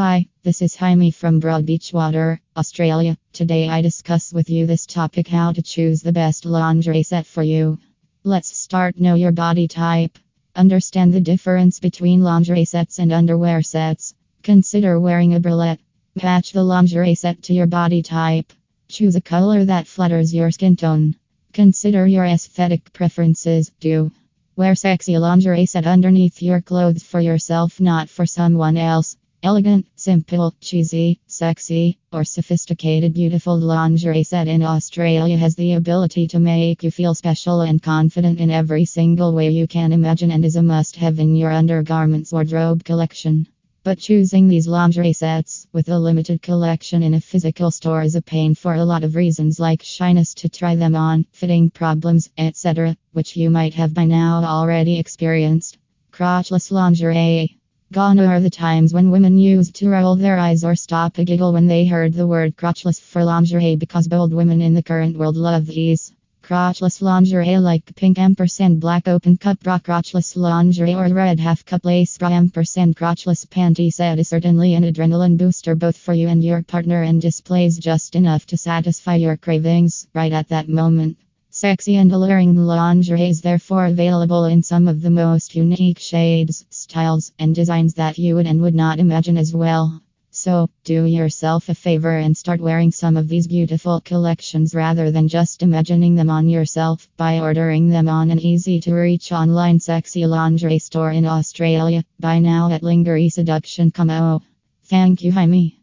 Hi, this is Jaime from Broadbeachwater, Australia. Today I discuss with you this topic how to choose the best lingerie set for you. Let's start know your body type. Understand the difference between lingerie sets and underwear sets. Consider wearing a bralette. Match the lingerie set to your body type. Choose a color that flatters your skin tone. Consider your aesthetic preferences. Do wear sexy lingerie set underneath your clothes for yourself, not for someone else. Elegant, simple, cheesy, sexy, or sophisticated, beautiful lingerie set in Australia has the ability to make you feel special and confident in every single way you can imagine and is a must have in your undergarments wardrobe collection. But choosing these lingerie sets with a limited collection in a physical store is a pain for a lot of reasons, like shyness to try them on, fitting problems, etc., which you might have by now already experienced. Crotchless lingerie. Gone are the times when women used to roll their eyes or stop a giggle when they heard the word crotchless for lingerie because bold women in the current world love these. Crotchless lingerie like pink ampersand black open cut bra crotchless lingerie or red half cup lace bra ampersand crotchless panty set is certainly an adrenaline booster both for you and your partner and displays just enough to satisfy your cravings right at that moment. Sexy and alluring lingerie is therefore available in some of the most unique shades, styles, and designs that you would and would not imagine as well. So, do yourself a favor and start wearing some of these beautiful collections rather than just imagining them on yourself by ordering them on an easy to reach online sexy lingerie store in Australia. Buy now at Lingerie Seduction. Come lingerieseduction.com. Thank you, Jaime.